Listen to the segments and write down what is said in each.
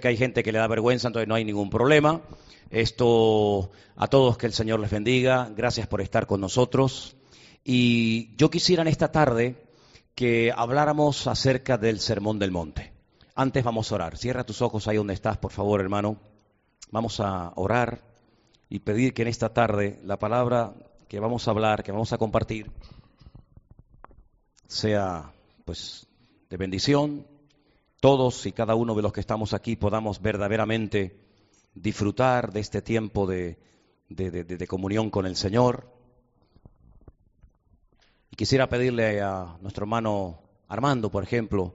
que hay gente que le da vergüenza, entonces no hay ningún problema. Esto, a todos que el Señor les bendiga. Gracias por estar con nosotros. Y yo quisiera en esta tarde que habláramos acerca del Sermón del Monte. Antes vamos a orar. Cierra tus ojos ahí donde estás, por favor, hermano. Vamos a orar y pedir que en esta tarde la palabra que vamos a hablar, que vamos a compartir, sea pues de bendición. Todos y cada uno de los que estamos aquí podamos verdaderamente disfrutar de este tiempo de, de, comunión con el Señor. Y quisiera pedirle a nuestro hermano Armando, por ejemplo,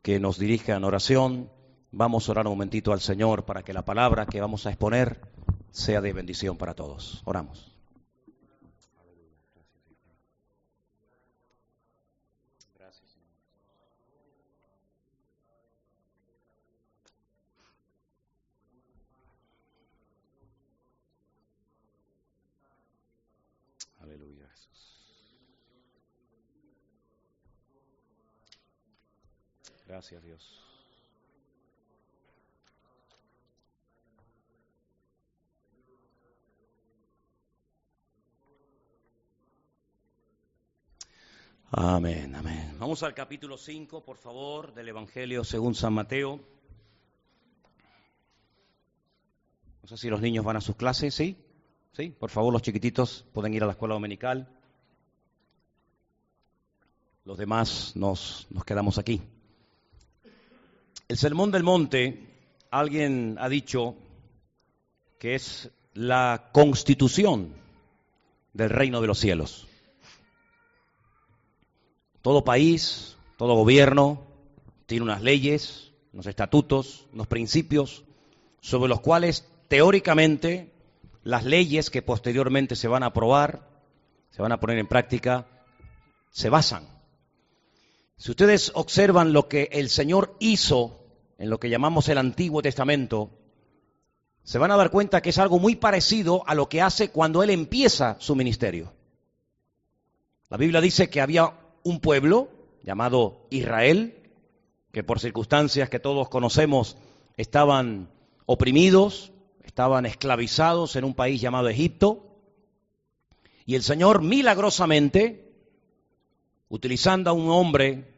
que nos dirija en oración. Vamos a orar un momentito al Señor para que la palabra que vamos a exponer sea de bendición para todos. Oramos. Gracias Dios. Amén, amén. Vamos al capítulo 5, por favor, del Evangelio según San Mateo. No sé si los niños van a sus clases, ¿sí? ¿Sí? Por favor, los chiquititos pueden ir a la escuela dominical. Los demás nos, nos quedamos aquí. El Sermón del Monte, alguien ha dicho que es la constitución del reino de los cielos. Todo país, todo gobierno tiene unas leyes, unos estatutos, unos principios sobre los cuales teóricamente las leyes que posteriormente se van a aprobar, se van a poner en práctica, se basan. Si ustedes observan lo que el Señor hizo en lo que llamamos el Antiguo Testamento, se van a dar cuenta que es algo muy parecido a lo que hace cuando Él empieza su ministerio. La Biblia dice que había un pueblo llamado Israel, que por circunstancias que todos conocemos estaban oprimidos, estaban esclavizados en un país llamado Egipto, y el Señor milagrosamente, utilizando a un hombre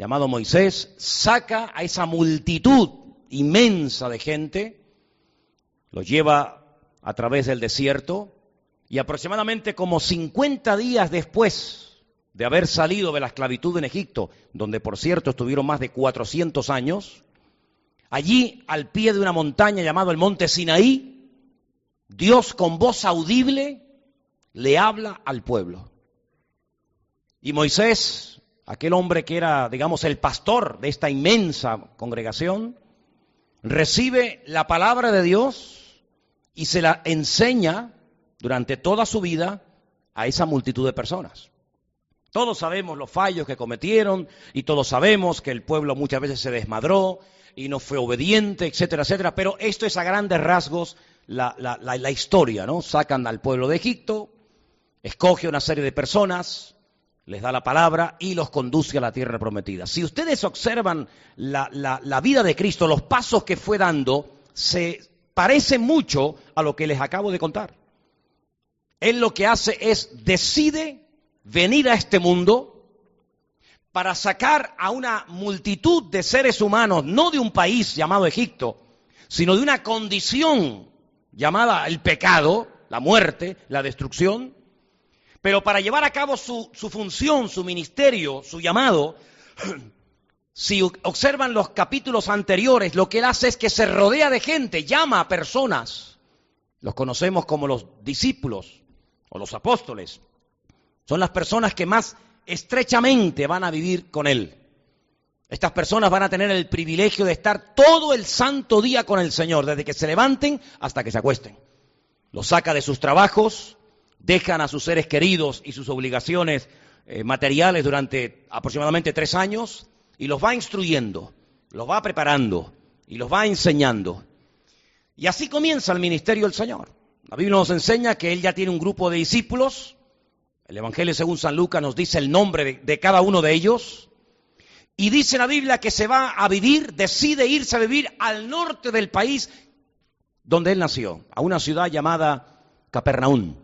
llamado Moisés, saca a esa multitud inmensa de gente, lo lleva a través del desierto y aproximadamente como 50 días después de haber salido de la esclavitud en Egipto, donde por cierto estuvieron más de 400 años, allí al pie de una montaña llamado el monte Sinaí, Dios con voz audible le habla al pueblo. Y Moisés aquel hombre que era, digamos, el pastor de esta inmensa congregación, recibe la palabra de Dios y se la enseña durante toda su vida a esa multitud de personas. Todos sabemos los fallos que cometieron y todos sabemos que el pueblo muchas veces se desmadró y no fue obediente, etcétera, etcétera, pero esto es a grandes rasgos la, historia, ¿no? Sacan al pueblo de Egipto, escoge una serie de personas, les da la palabra y los conduce a la tierra prometida. Si ustedes observan la, vida de Cristo, los pasos que fue dando, se parece mucho a lo que les acabo de contar. Él lo que hace es, decide venir a este mundo para sacar a una multitud de seres humanos, no de un país llamado Egipto, sino de una condición llamada el pecado, la muerte, la destrucción, pero para llevar a cabo su, función, su ministerio, su llamado, si observan los capítulos anteriores, lo que él hace es que se rodea de gente, llama a personas. Los conocemos como los discípulos o los apóstoles. Son las personas que más estrechamente van a vivir con él. Estas personas van a tener el privilegio de estar todo el santo día con el Señor, desde que se levanten hasta que se acuesten. Los saca de sus trabajos, dejan a sus seres queridos y sus obligaciones eh, materiales durante aproximadamente tres años y los va instruyendo, los va preparando y los va enseñando. Y así comienza el ministerio del Señor. La Biblia nos enseña que Él ya tiene un grupo de discípulos. El Evangelio según San Lucas nos dice el nombre de, de cada uno de ellos. y dice la Biblia que se va a vivir, decide irse a vivir al norte del país donde él nació, a una ciudad llamada Capernaum.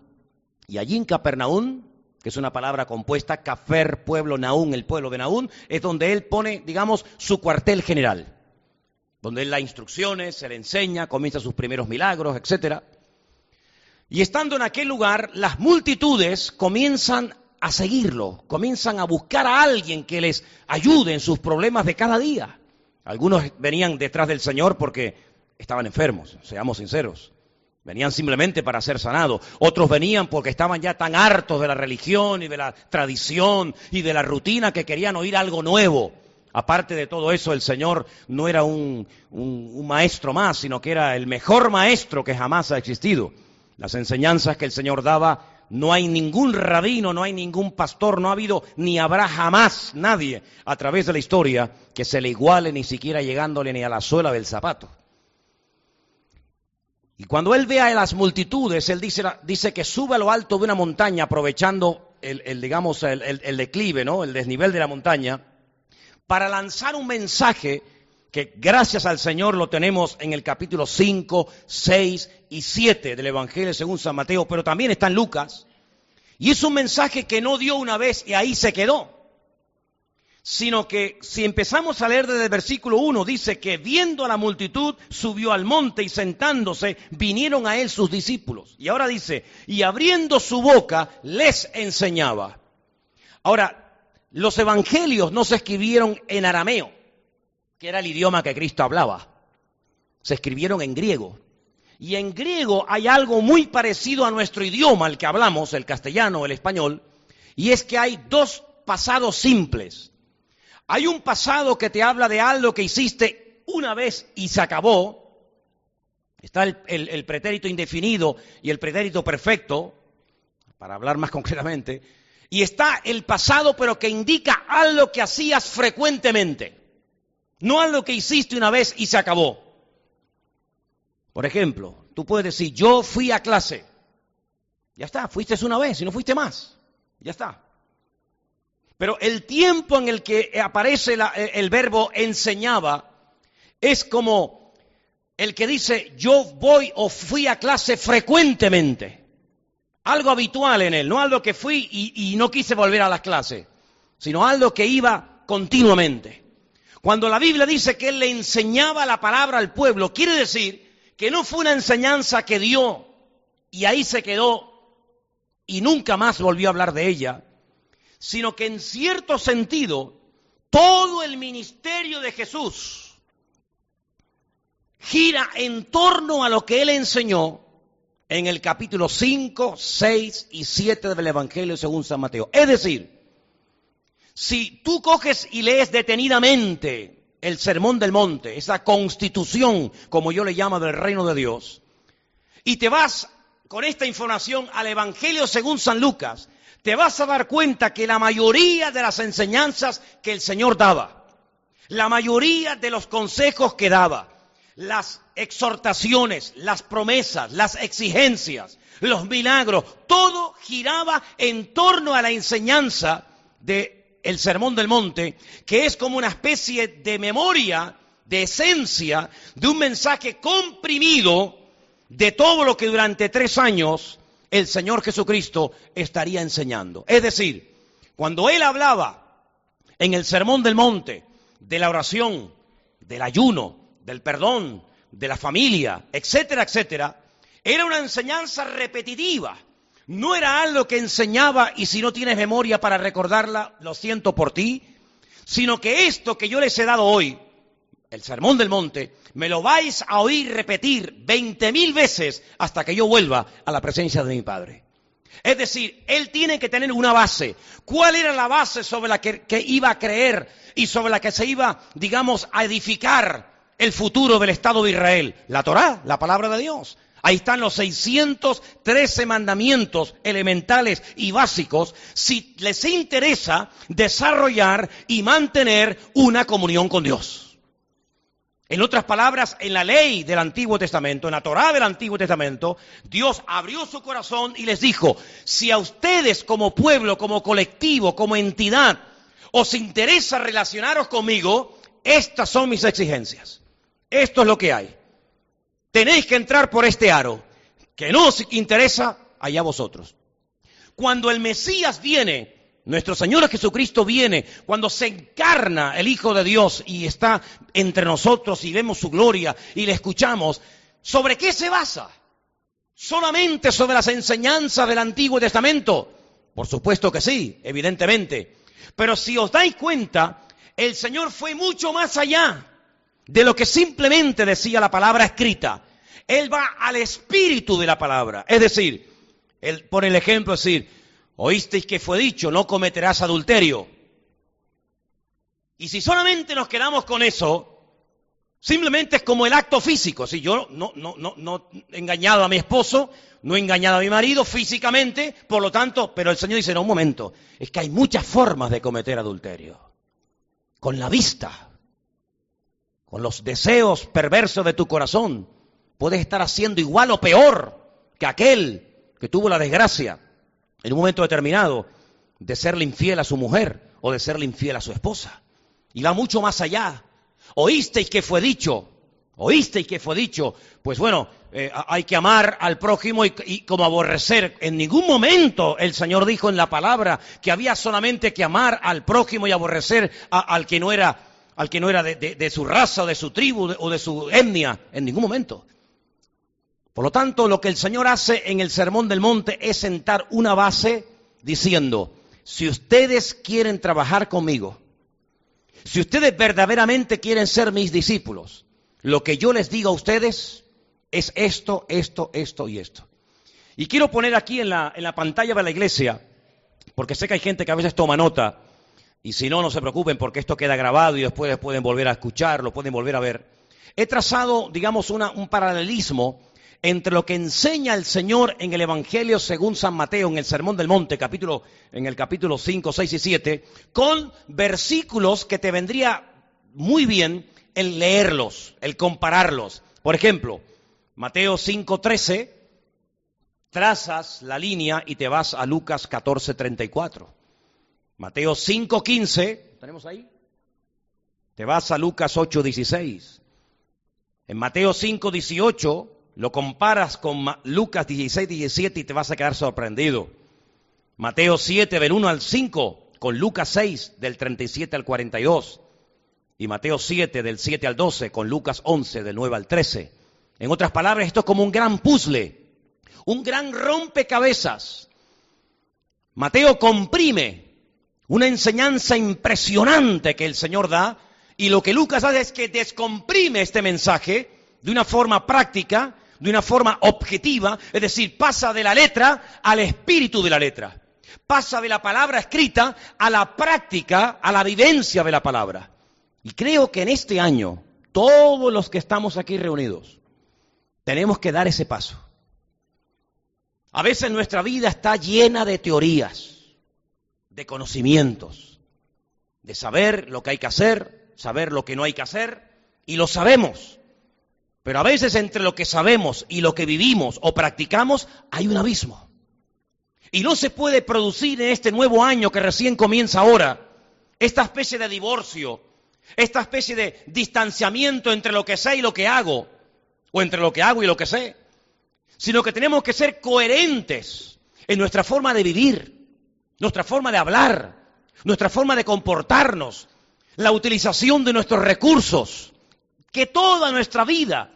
Y allí en Capernaum, que es una palabra compuesta, Cafer, pueblo, Naún, el pueblo de Naún, es donde él pone, digamos, su cuartel general, donde él da instrucciones, se le enseña, comienza sus primeros milagros, etcétera. Y estando en aquel lugar, las multitudes comienzan a seguirlo, comienzan a buscar a alguien que les ayude en sus problemas de cada día. Algunos venían detrás del Señor porque estaban enfermos, seamos sinceros. Venían simplemente para ser sanados. Otros venían porque estaban ya tan hartos de la religión y de la tradición y de la rutina que querían oír algo nuevo. Aparte de todo eso, el Señor no era un, maestro más, sino que era el mejor maestro que jamás ha existido. Las enseñanzas que el Señor daba, no hay ningún rabino, no hay ningún pastor, no ha habido ni habrá jamás nadie a través de la historia que se le iguale ni siquiera llegándole ni a la suela del zapato. Y cuando él ve a las multitudes, él dice, que sube a lo alto de una montaña aprovechando el, digamos, el, el declive, ¿no? el desnivel de la montaña, para lanzar un mensaje que gracias al Señor lo tenemos en el capítulo 5, 6 y 7 del Evangelio según San Mateo, pero también está en Lucas. Y es un mensaje que no dio una vez y ahí se quedó, sino que si empezamos a leer desde el versículo 1, dice que viendo a la multitud, subió al monte y sentándose, vinieron a él sus discípulos. Y ahora dice, y abriendo su boca, les enseñaba. Ahora, los evangelios no se escribieron en arameo que era el idioma que Cristo hablaba. Se escribieron en griego. Y en griego hay algo muy parecido a nuestro idioma, el que hablamos, el castellano, el español, y es que hay dos pasados simples. Hay un pasado que te habla de algo que hiciste una vez y se acabó. Está el, pretérito indefinido y el pretérito perfecto, para hablar más concretamente. Y está el pasado, pero que indica algo que hacías frecuentemente. No algo que hiciste una vez y se acabó. Por ejemplo, tú puedes decir, yo fui a clase. Ya está, fuiste una vez y no fuiste más. Ya está. Pero el tiempo en el que aparece el verbo enseñaba es como el que dice yo voy o fui a clase frecuentemente. Algo habitual en él, no algo que fui y, y no quise volver a las clases, sino algo que iba continuamente. Cuando la Biblia dice que Él le enseñaba la palabra al pueblo, quiere decir que no fue una enseñanza que dio y ahí se quedó y nunca más volvió a hablar de ella, sino que en cierto sentido todo el ministerio de Jesús gira en torno a lo que Él enseñó en el capítulo 5, 6 y 7 del Evangelio según San Mateo. Es decir, si tú coges y lees detenidamente el Sermón del Monte, esa constitución, como yo le llamo, del reino de Dios, y te vas con esta información al Evangelio según San Lucas, te vas a dar cuenta que la mayoría de las enseñanzas que el Señor daba, la mayoría de los consejos que daba, las exhortaciones, las promesas, las exigencias, los milagros, todo giraba en torno a la enseñanza de el Sermón del Monte, que es como una especie de memoria, de esencia, de un mensaje comprimido de todo lo que durante tres años el Señor Jesucristo estaría enseñando. Es decir, cuando Él hablaba en el Sermón del Monte de la oración, del ayuno, del perdón, de la familia, etcétera, etcétera, era una enseñanza repetitiva no era algo que enseñaba y si no tienes memoria para recordarla, lo siento por ti, sino que esto que yo les he dado hoy, el sermón del monte, me lo vais a oír repetir veinte mil veces hasta que yo vuelva a la presencia de mi Padre. Es decir, él tiene que tener una base. ¿Cuál era la base sobre la que, que, iba a creer y sobre la que se iba, digamos, a edificar el futuro del Estado de Israel? La Torá, la palabra de Dios. Ahí están los 613 mandamientos elementales y básicos si les interesa desarrollar y mantener una comunión con Dios. En otras palabras, en la ley del Antiguo Testamento, en la Torá del Antiguo Testamento, Dios abrió su corazón y les dijo, si a ustedes como pueblo, como colectivo, como entidad, os interesa relacionaros conmigo, estas son mis exigencias. Esto es lo que hay. Tenéis que entrar por este aro. Que no os interesa, allá vosotros. Cuando el Mesías viene, nuestro Señor Jesucristo viene, cuando se encarna el Hijo de Dios y está entre nosotros y vemos su gloria y le escuchamos, ¿sobre qué se basa? ¿Solamente sobre las enseñanzas del Antiguo Testamento? Por supuesto que sí, evidentemente. Pero si os dais cuenta, el Señor fue mucho más allá de lo que simplemente decía la palabra escrita. Él va al espíritu de la palabra. Es decir, él pone el ejemplo, es decir, oísteis que fue dicho, no cometerás adulterio. Y si solamente nos quedamos con eso, Simplemente es como el acto físico. Si yo no, no, no, no he engañado a mi esposo, no he engañado a mi marido físicamente, por lo tanto, pero el Señor dice, no, un momento, es que hay muchas formas de cometer adulterio. Con la vista, con los deseos perversos de tu corazón, puedes estar haciendo igual o peor que aquel que tuvo la desgracia en un momento determinado de serle infiel a su mujer o de serle infiel a su esposa. Y va mucho más allá Oísteis que fue dicho, oísteis que fue dicho, pues bueno, eh, hay que amar al prójimo y, como aborrecer. En ningún momento el Señor dijo en la palabra que había solamente que amar al prójimo y aborrecer al que no era, al que no era de, su raza de su tribu o de su etnia. En ningún momento. Por lo tanto, lo que el Señor hace en el Sermón del Monte es sentar una base diciendo, si ustedes quieren trabajar conmigo, si ustedes verdaderamente quieren ser mis discípulos, lo que yo les digo a ustedes es esto, esto, esto y esto. Y quiero poner aquí en la, en la pantalla de la iglesia, porque sé que hay gente que a veces toma nota, y si no, no se preocupen porque esto queda grabado y después pueden volver a escucharlo, pueden volver a ver. He trazado, digamos, un paralelismo entre lo que enseña el Señor en el Evangelio según San Mateo, en el Sermón del Monte, capítulo, en el capítulo 5, 6 y 7, con versículos que te vendría muy bien el leerlos, el compararlos. Por ejemplo, Mateo 5, 13, trazas la línea y te vas a Lucas 14, 34. Mateo 5, 15, ¿tenemos ahí? Te vas a Lucas 8, 16. En Mateo 5, 18 lo comparas con Lucas 16, 17 y te vas a quedar sorprendido. Mateo 7, del 1 al 5, con Lucas 6, del 37 al 42. Y Mateo 7, del 7 al 12, con Lucas 11, del 9 al 13. En otras palabras, esto es como un gran puzzle, un gran rompecabezas. Mateo comprime una enseñanza impresionante que el Señor da y lo que Lucas hace es que descomprime este mensaje de una forma práctica de una forma objetiva, es decir, pasa de la letra al espíritu de la letra. Pasa de la palabra escrita a la práctica, a la vivencia de la palabra. Y creo que en este año, todos los que estamos aquí reunidos, tenemos que dar ese paso. A veces nuestra vida está llena de teorías, de conocimientos, de saber lo que hay que hacer, saber lo que no hay que hacer, y lo sabemos. Pero a veces entre lo que sabemos y lo que vivimos o practicamos hay un abismo. Y no se puede producir en este nuevo año que recién comienza ahora esta especie de divorcio, esta especie de distanciamiento entre lo que sé y lo que hago, o entre lo que hago y lo que sé, sino que tenemos que ser coherentes en nuestra forma de vivir, nuestra forma de hablar, nuestra forma de comportarnos, la utilización de nuestros recursos, que toda nuestra vida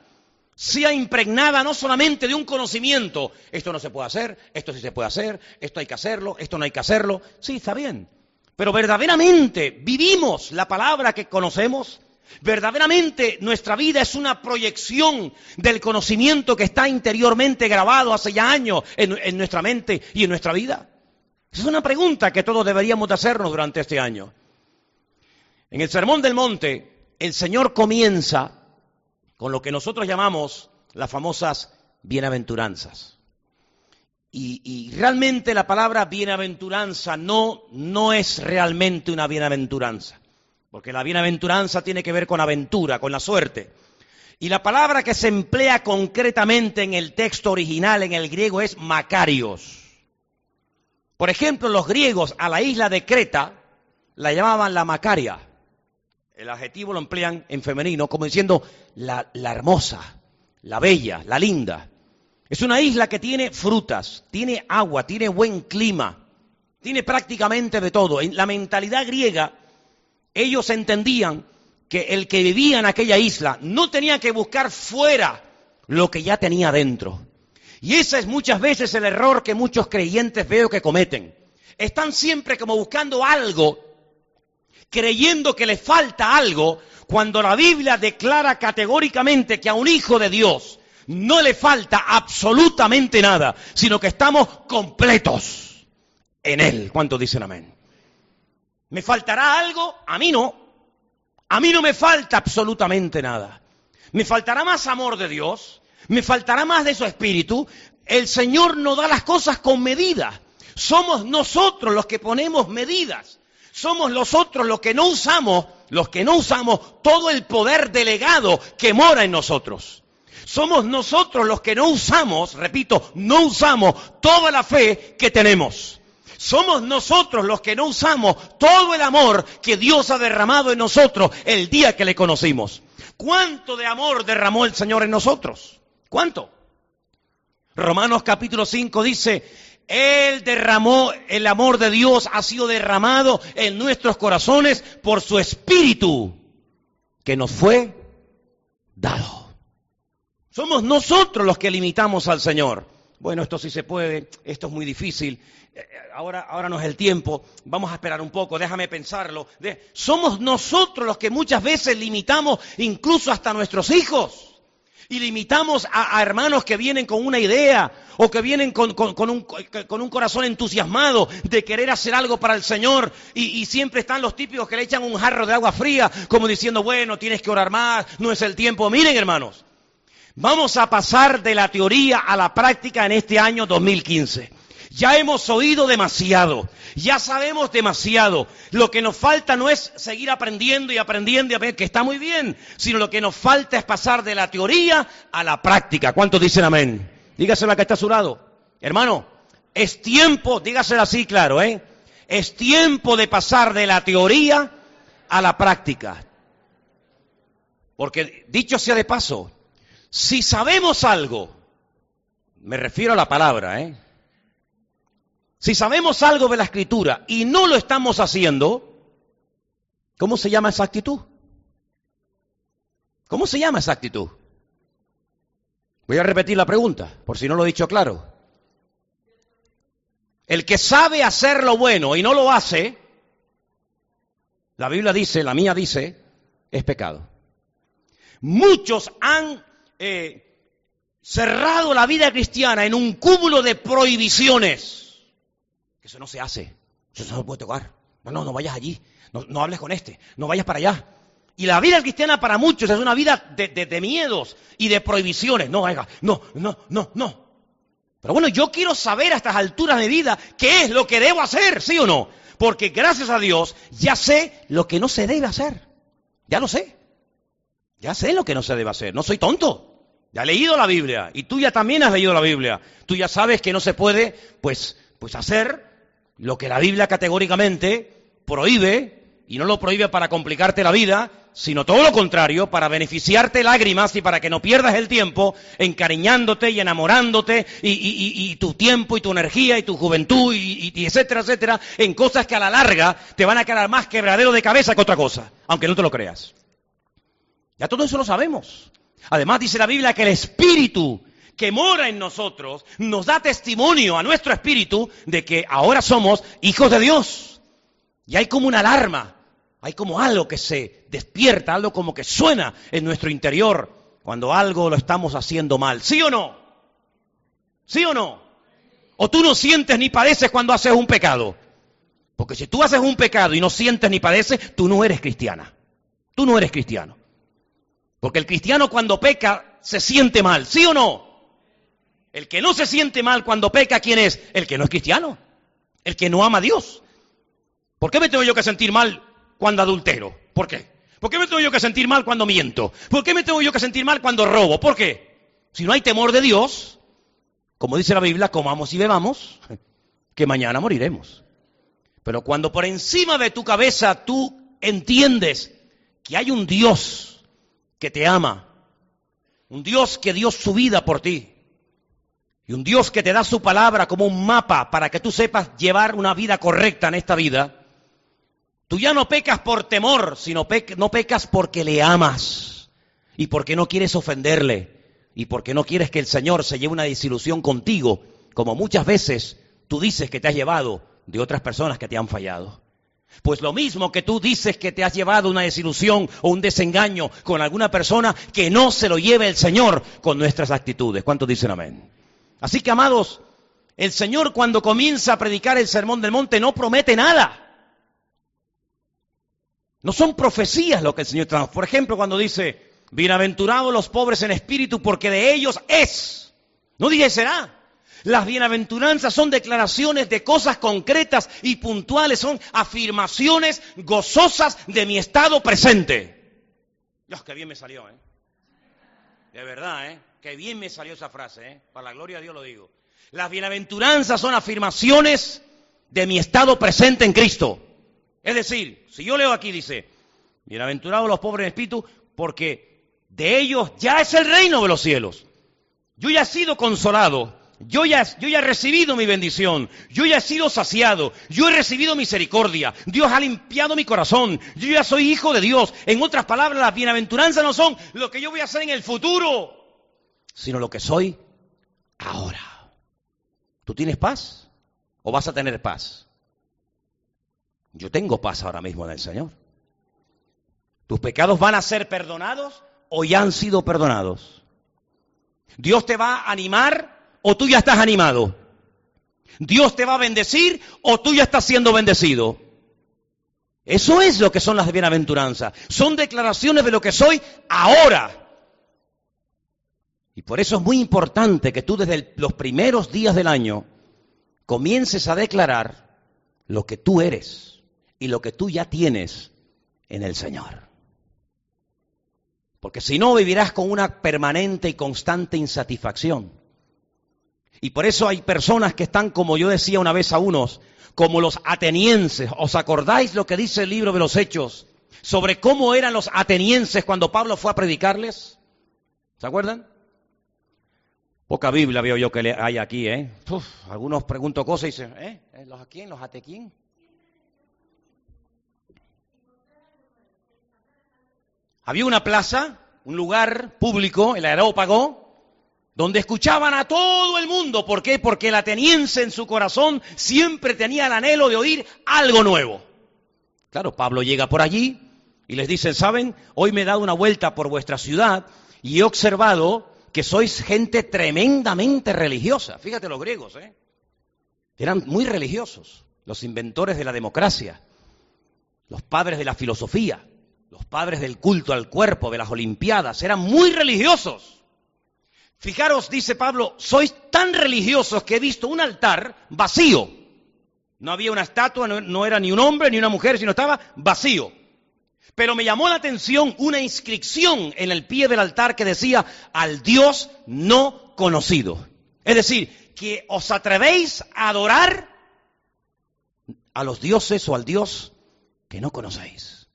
sea impregnada no solamente de un conocimiento, esto no se puede hacer, esto sí se puede hacer, esto hay que hacerlo, esto no hay que hacerlo, sí, está bien, pero verdaderamente vivimos la palabra que conocemos, verdaderamente nuestra vida es una proyección del conocimiento que está interiormente grabado hace ya años en, nuestra mente y en nuestra vida. Esa es una pregunta que todos deberíamos de hacernos durante este año. En el Sermón del Monte, el Señor comienza con lo que nosotros llamamos las famosas bienaventuranzas. Y, realmente la palabra bienaventuranza no, no es realmente una bienaventuranza, porque la bienaventuranza tiene que ver con aventura, con la suerte. Y la palabra que se emplea concretamente en el texto original, en el griego, es macarios. Por ejemplo, los griegos a la isla de Creta la llamaban la Macaria. El adjetivo lo emplean en femenino como diciendo la, hermosa, la bella, la linda. Es una isla que tiene frutas, tiene agua, tiene buen clima, tiene prácticamente de todo. En la mentalidad griega, ellos entendían que el que vivía en aquella isla no tenía que buscar fuera lo que ya tenía dentro. Y ese es muchas veces el error que muchos creyentes veo que cometen. Están siempre como buscando algo, creyendo que les falta algo, cuando la Biblia declara categóricamente que a un hijo de Dios no le falta absolutamente nada, sino que estamos completos en Él. ¿Cuántos dicen amén? ¿Me faltará algo? A mí no. A mí no me falta absolutamente nada. ¿Me faltará más amor de Dios? ¿Me faltará más de su espíritu? El Señor no da las cosas con medida. Somos nosotros los que ponemos medidas. Somos nosotros los que no usamos, los que no usamos todo el poder delegado que mora en nosotros. Somos nosotros los que no usamos, repito, no usamos toda la fe que tenemos. Somos nosotros los que no usamos todo el amor que Dios ha derramado en nosotros el día que le conocimos. ¿Cuánto de amor derramó el Señor en nosotros? ¿Cuánto? Romanos capítulo 5 dice, Él derramó, el amor de Dios ha sido derramado en nuestros corazones por su Espíritu que nos fue dado. Somos nosotros los que limitamos al Señor. Bueno, esto sí se puede, esto es muy difícil, eh, ahora, ahora no es el tiempo, vamos a esperar un poco, déjame pensarlo. somos nosotros los que muchas veces limitamos incluso hasta nuestros hijos. Y limitamos a, hermanos que vienen con una idea o que vienen con, un, corazón entusiasmado de querer hacer algo para el Señor y, y siempre están los típicos que le echan un jarro de agua fría como diciendo, bueno, tienes que orar más, no es el tiempo. Miren hermanos, Vamos a pasar de la teoría a la práctica en este año 2015. Ya hemos oído demasiado, ya sabemos demasiado. Lo que nos falta no es seguir aprendiendo y aprendiendo y aprendiendo, que está muy bien, sino lo que nos falta es pasar de la teoría a la práctica. ¿Cuántos dicen amén? Dígaselo a que está a su lado. Hermano, es tiempo, dígaselo así claro, ¿eh? Es tiempo de pasar de la teoría a la práctica. Porque dicho sea de paso, si sabemos algo, me refiero a la palabra, ¿eh? Si sabemos algo de la escritura y no lo estamos haciendo, ¿cómo se llama esa actitud? ¿Cómo se llama esa actitud? Voy a repetir la pregunta, por si no lo he dicho claro. El que sabe hacer lo bueno y no lo hace, la Biblia dice, la mía dice, es pecado. Muchos han eh, cerrado la vida cristiana en un cúmulo de prohibiciones. Eso no se hace. Eso no se puede tocar. No, no, no vayas allí. No, hables con este. No vayas para allá. Y la vida cristiana para muchos es una vida de, miedos y de prohibiciones. No, venga, no, no, no, no. Pero bueno, yo quiero saber a estas alturas de vida qué es lo que debo hacer, ¿sí o no? Porque gracias a Dios ya sé lo que no se debe hacer. Ya lo sé. Ya sé lo que no se debe hacer. No soy tonto. Ya he leído la Biblia y tú ya también has leído la Biblia. Tú ya sabes que no se puede, pues, pues hacer lo que la Biblia categóricamente prohíbe y no lo prohíbe para complicarte la vida, sino todo lo contrario, para beneficiarte lágrimas y para que no pierdas el tiempo encariñándote y enamorándote y, tu tiempo y tu energía y tu juventud y, etcétera, etcétera, en cosas que a la larga te van a quedar más quebradero de cabeza que otra cosa, aunque no te lo creas. Ya todo eso lo sabemos. Además dice la Biblia que el Espíritu que mora en nosotros nos da testimonio a nuestro espíritu de que ahora somos hijos de Dios. Y hay como una alarma, hay como algo que se despierta, algo como que suena en nuestro interior cuando algo lo estamos haciendo mal. ¿Sí o no? ¿Sí o no? ¿O tú no sientes ni padeces cuando haces un pecado? Porque si tú haces un pecado y no sientes ni padeces, tú no eres cristiana. Tú no eres cristiano. Porque el cristiano cuando peca se siente mal, ¿sí o no? El que no se siente mal cuando peca, ¿quién es? El que no es cristiano, el que no ama a Dios. ¿Por qué me tengo yo que sentir mal cuando adultero? ¿Por qué? ¿Por qué me tengo yo que sentir mal cuando miento? ¿Por qué me tengo yo que sentir mal cuando robo? ¿Por qué? Si no hay temor de Dios, como dice la Biblia, comamos y bebamos, que mañana moriremos. Pero cuando por encima de tu cabeza tú entiendes que hay un Dios que te ama, un Dios que dio su vida por ti, y un Dios que te da su palabra como un mapa para que tú sepas llevar una vida correcta en esta vida, tú ya no pecas por temor, sino no pecas porque le amas y porque no quieres ofenderle y porque no quieres que el Señor se lleve una desilusión contigo, como muchas veces tú dices que te has llevado de otras personas que te han fallado. Pues lo mismo que tú dices que te has llevado una desilusión o un desengaño con alguna persona, que no se lo lleve el Señor con nuestras actitudes. ¿Cuántos dicen amén? Así que, amados, el Señor cuando comienza a predicar el Sermón del Monte no promete nada. No son profecías lo que el Señor trae. Por ejemplo, cuando dice, bienaventurados los pobres en espíritu, porque de ellos es. No dije será. Las bienaventuranzas son declaraciones de cosas concretas y puntuales, son afirmaciones gozosas de mi estado presente. Dios, qué bien me salió, ¿eh? De verdad, ¿eh? Qué bien me salió esa frase, ¿eh? Para la gloria de Dios lo digo. Las bienaventuranzas son afirmaciones de mi estado presente en Cristo. Es decir, si yo leo aquí, dice, bienaventurados los pobres en espíritu, porque de ellos ya es el reino de los cielos. Yo ya he sido consolado, yo ya, he recibido mi bendición, yo ya he sido saciado, yo he recibido misericordia, Dios ha limpiado mi corazón, yo ya soy hijo de Dios. En otras palabras, las bienaventuranzas no son lo que yo voy a hacer en el futuro, sino lo que soy ahora. ¿Tú tienes paz o vas a tener paz? Yo tengo paz ahora mismo en el Señor. ¿Tus pecados van a ser perdonados o ya han sido perdonados? ¿Dios te va a animar o tú ya estás animado? ¿Dios te va a bendecir o tú ya estás siendo bendecido? Eso es lo que son las bienaventuranzas. Son declaraciones de lo que soy ahora. Y por eso es muy importante que tú desde los primeros días del año comiences a declarar lo que tú eres y lo que tú ya tienes en el Señor. Porque si no, vivirás con una permanente y constante insatisfacción. Y por eso hay personas que están, como yo decía una vez a unos, como los atenienses. ¿Os acordáis lo que dice el libro de los Hechos sobre cómo eran los atenienses cuando Pablo fue a predicarles? ¿Se acuerdan? Poca Biblia veo yo que hay aquí, ¿eh? algunos pregunto cosas y dicen, ¿eh? ¿Los aquí, los atequín? Había una plaza, un lugar público, el aerópago, donde escuchaban a todo el mundo. ¿Por qué? Porque el ateniense en su corazón siempre tenía el anhelo de oír algo nuevo. Claro, Pablo llega por allí y les dice, ¿saben? Hoy me he dado una vuelta por vuestra ciudad y he observado que sois gente tremendamente religiosa. Fíjate los griegos, ¿eh? Eran muy religiosos, los inventores de la democracia, los padres de la filosofía, los padres del culto al cuerpo, de las olimpiadas, eran muy religiosos. Fijaros, dice Pablo, sois tan religiosos que he visto un altar vacío. No había una estatua, no, era ni un hombre ni una mujer, sino estaba vacío. Pero me llamó la atención una inscripción en el pie del altar que decía al Dios no conocido. Es decir, que os atrevéis a adorar a los dioses o al Dios que no conocéis.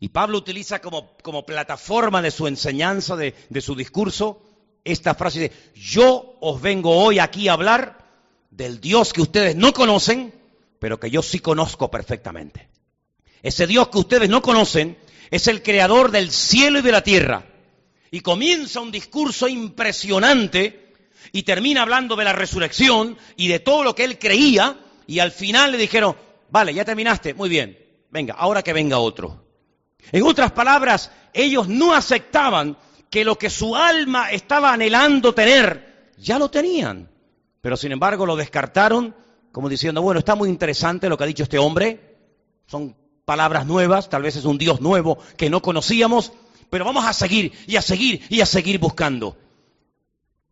Y Pablo utiliza como, plataforma de su enseñanza, de su discurso, esta frase de, yo os vengo hoy aquí a hablar del Dios que ustedes no conocen, pero que yo sí conozco perfectamente. Ese Dios que ustedes no conocen es el creador del cielo y de la tierra. Y comienza un discurso impresionante y termina hablando de la resurrección y de todo lo que él creía y al final le dijeron, vale, ya terminaste, muy bien, venga, ahora que venga otro. En otras palabras, ellos no aceptaban que lo que su alma estaba anhelando tener, ya lo tenían. Pero sin embargo lo descartaron como diciendo, bueno, está muy interesante lo que ha dicho este hombre, son palabras nuevas, tal vez es un Dios nuevo que no conocíamos, pero vamos a seguir y a seguir y a seguir buscando.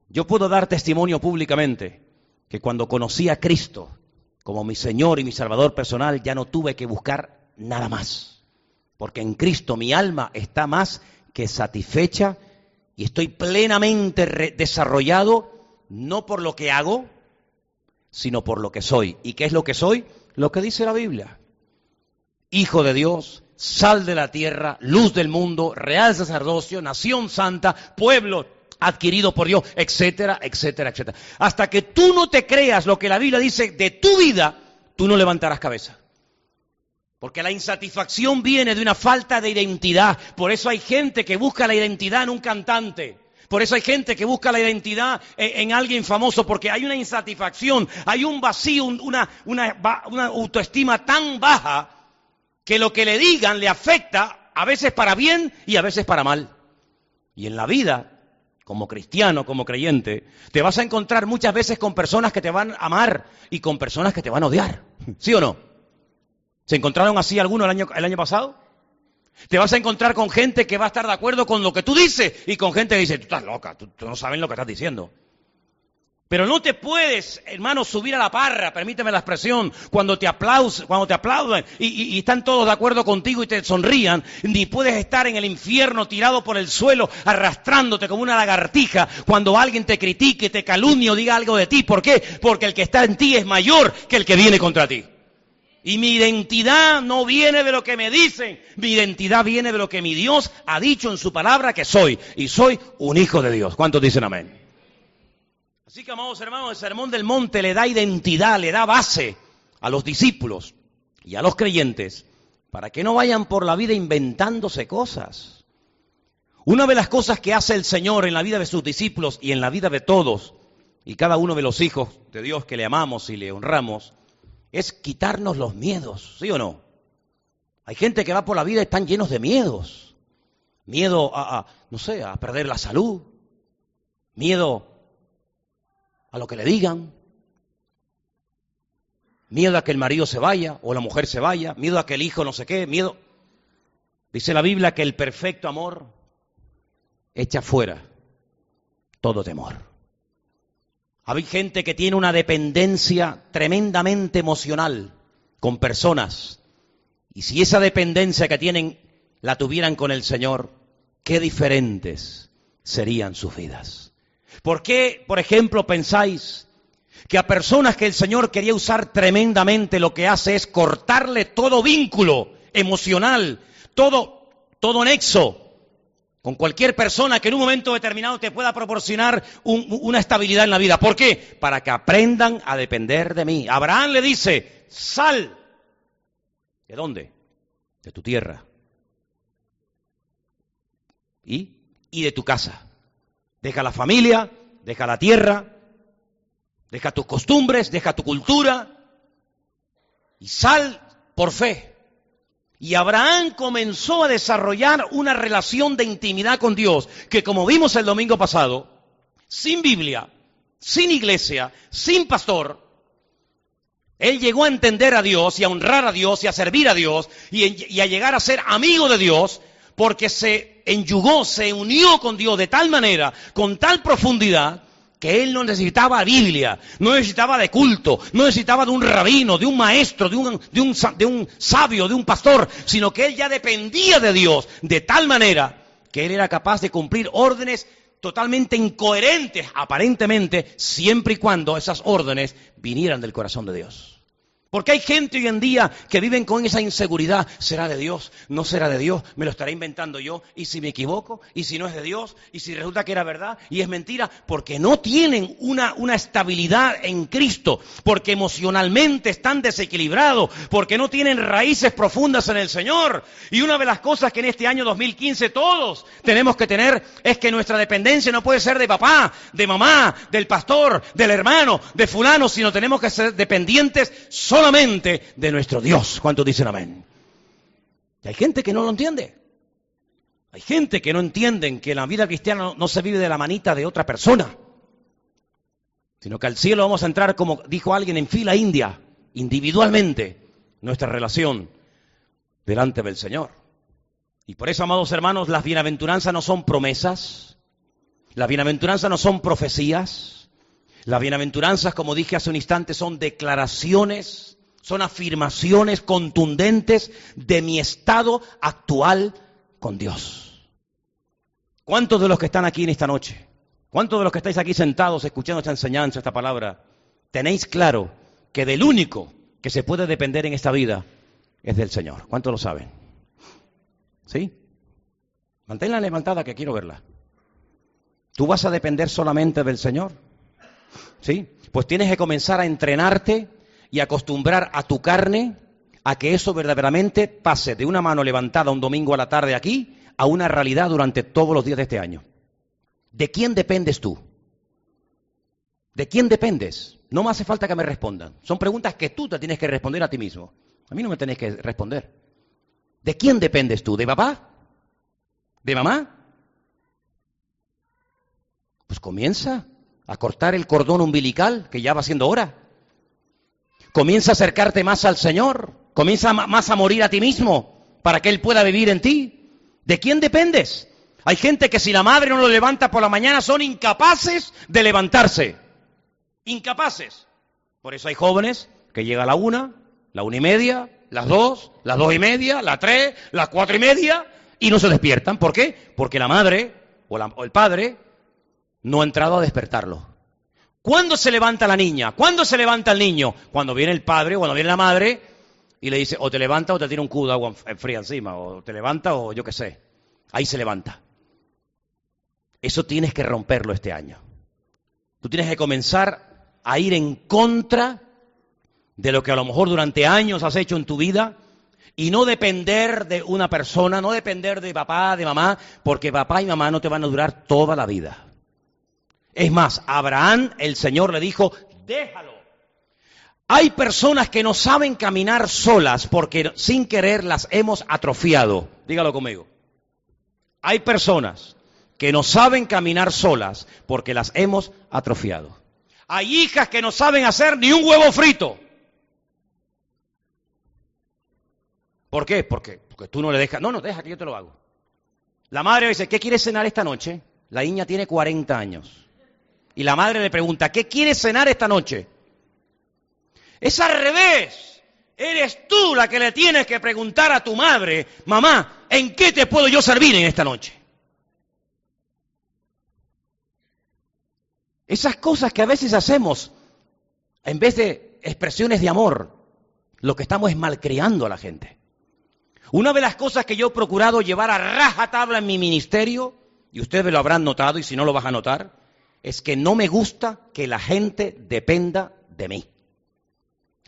Yo puedo dar testimonio públicamente que cuando conocí a Cristo como mi Señor y mi Salvador personal, ya no tuve que buscar nada más, porque en Cristo mi alma está más que satisfecha y estoy plenamente desarrollado, no por lo que hago, sino por lo que soy. ¿Y qué es lo que soy? lo que dice la Biblia. Hijo de Dios, sal de la tierra, luz del mundo, real sacerdocio, nación santa, pueblo adquirido por Dios, etcétera, etcétera, etcétera. Hasta que tú no te creas lo que la Biblia dice de tu vida, tú no levantarás cabeza. Porque la insatisfacción viene de una falta de identidad. Por eso hay gente que busca la identidad en un cantante. Por eso hay gente que busca la identidad en, alguien famoso, porque hay una insatisfacción, hay un vacío, una, autoestima tan baja que lo que le digan le afecta a veces para bien y a veces para mal. Y en la vida, como cristiano, como creyente, te vas a encontrar muchas veces con personas que te van a amar y con personas que te van a odiar. ¿Sí o no? ¿Se encontraron así algunos el año, el año pasado? Te vas a encontrar con gente que va a estar de acuerdo con lo que tú dices y con gente que dice, tú estás loca, tú, no sabes lo que estás diciendo. Pero no te puedes, hermano, subir a la parra, permíteme la expresión, cuando te, cuando te aplauden y, están todos de acuerdo contigo y te sonrían, ni puedes estar en el infierno tirado por el suelo, arrastrándote como una lagartija, cuando alguien te critique, te calumnie o diga algo de ti. ¿Por qué? Porque el que está en ti es mayor que el que viene contra ti. Y mi identidad no viene de lo que me dicen, mi identidad viene de lo que mi Dios ha dicho en su palabra que soy. Y soy un hijo de Dios. ¿Cuántos dicen amén? Así que, amados hermanos, el Sermón del Monte le da identidad, le da base a los discípulos y a los creyentes para que no vayan por la vida inventándose cosas. Una de las cosas que hace el Señor en la vida de sus discípulos y en la vida de todos y cada uno de los hijos de Dios que le amamos y le honramos, es quitarnos los miedos, ¿sí o no? Hay gente que va por la vida y están llenos de miedos. Miedo a, no sé, a perder la salud. Miedo a lo que le digan. Miedo a que el marido se vaya o la mujer se vaya. Miedo a que el hijo no sé qué. Miedo. Dice la Biblia que el perfecto amor echa fuera todo temor. Hay gente que tiene una dependencia tremendamente emocional con personas. Y si esa dependencia que tienen la tuvieran con el Señor, qué diferentes serían sus vidas. ¿Por qué, por ejemplo, pensáis que a personas que el Señor quería usar tremendamente lo que hace es cortarle todo vínculo emocional, todo, todo nexo con cualquier persona que en un momento determinado te pueda proporcionar una estabilidad en la vida. ¿Por qué? Para que aprendan a depender de mí. Abraham le dice, sal. ¿De dónde? De tu tierra. ¿Y? Y de tu casa. Deja la familia, deja la tierra, deja tus costumbres, deja tu cultura y sal por fe. Y Abraham comenzó a desarrollar una relación de intimidad con Dios, que como vimos el domingo pasado, sin Biblia, sin iglesia, sin pastor, él llegó a entender a Dios y a honrar a Dios y a servir a Dios y, a llegar a ser amigo de Dios porque se enyugó, se unió con Dios de tal manera, con tal profundidad, que él no necesitaba Biblia, no necesitaba de culto, no necesitaba de un rabino, de un maestro, de un, de un, de un sabio, de un pastor, sino que él ya dependía de Dios de tal manera que él era capaz de cumplir órdenes totalmente incoherentes, aparentemente, siempre y cuando esas órdenes vinieran del corazón de Dios. Porque hay gente hoy en día que viven con esa inseguridad. ¿Será de Dios? ¿No será de Dios? ¿Me lo estaré inventando yo? ¿Y si me equivoco? ¿Y si no es de Dios? ¿Y si resulta que era verdad y es mentira? Porque no tienen una, una estabilidad en Cristo. Porque emocionalmente están desequilibrados. Porque no tienen raíces profundas en el Señor. Y una de las cosas que en este año 2015 todos tenemos que tener es que nuestra dependencia no puede ser de papá, de mamá, del pastor, del hermano, de fulano, sino tenemos que ser dependientes solo de nuestro Dios. ¿Cuántos dicen amén? Y hay gente que no lo entiende. Hay gente que no entienden que la vida cristiana no se vive de la manita de otra persona, sino que al cielo vamos a entrar, como dijo alguien, en fila india, individualmente, nuestra relación delante del Señor. Y por eso, amados hermanos, las bienaventuranzas no son promesas, las bienaventuranzas no son profecías, las bienaventuranzas, como dije hace un instante, son declaraciones son afirmaciones contundentes de mi estado actual con Dios. ¿Cuántos de los que están aquí en esta noche, cuántos de los que estáis aquí sentados escuchando esta enseñanza, esta palabra, tenéis claro que del único que se puede depender en esta vida es del Señor. ¿Cuántos lo saben? ¿Sí? Manténla levantada que quiero verla. ¿Tú vas a depender solamente del Señor? ¿Sí? Pues tienes que comenzar a entrenarte y acostumbrar a tu carne a que eso verdaderamente pase de una mano levantada un domingo a la tarde aquí a una realidad durante todos los días de este año. ¿De quién dependes tú? ¿De quién dependes? No me hace falta que me respondan. Son preguntas que tú te tienes que responder a ti mismo. A mí no me tenés que responder. ¿De quién dependes tú? ¿De papá? ¿De mamá? Pues comienza a cortar el cordón umbilical, que ya va siendo hora. Comienza a acercarte más al Señor. Comienza más a morir a ti mismo para que Él pueda vivir en ti. ¿De quién dependes? Hay gente que si la madre no lo levanta por la mañana son incapaces de levantarse. Incapaces. Por eso hay jóvenes que llega a la una, la una y media, las dos, las dos y media, las tres, las cuatro y media y no se despiertan. ¿Por qué? Porque la madre o, o el padre no ha entrado a despertarlo. ¿Cuándo se levanta la niña? ¿Cuándo se levanta el niño? Cuando viene el padre o cuando viene la madre y le dice o te levanta o te tira un cubo de agua fría encima, o te levanta o yo qué sé. Ahí se levanta. Eso tienes que romperlo este año. Tú tienes que comenzar a ir en contra de lo que a lo mejor durante años has hecho en tu vida y no depender de una persona, no depender de papá, de mamá, porque papá y mamá no te van a durar toda la vida. Es más, a Abraham el Señor le dijo, déjalo. Hay personas que no saben caminar solas porque sin querer las hemos atrofiado. Dígalo conmigo. Hay personas que no saben caminar solas porque las hemos atrofiado. Hay hijas que no saben hacer ni un huevo frito. ¿Por qué? Porque, porque tú no le dejas. No, no, deja que yo te lo hago. La madre dice, ¿qué quieres cenar esta noche? La niña tiene 40 años. Y la madre le pregunta, ¿qué quieres cenar esta noche? Es al revés. Eres tú la que le tienes que preguntar a tu madre, mamá, ¿en qué te puedo yo servir en esta noche? Esas cosas que a veces hacemos, en vez de expresiones de amor, lo que estamos es malcriando a la gente. Una de las cosas que yo he procurado llevar a rajatabla en mi ministerio, y ustedes lo habrán notado, y si no lo vas a notar, es que no me gusta que la gente dependa de mí.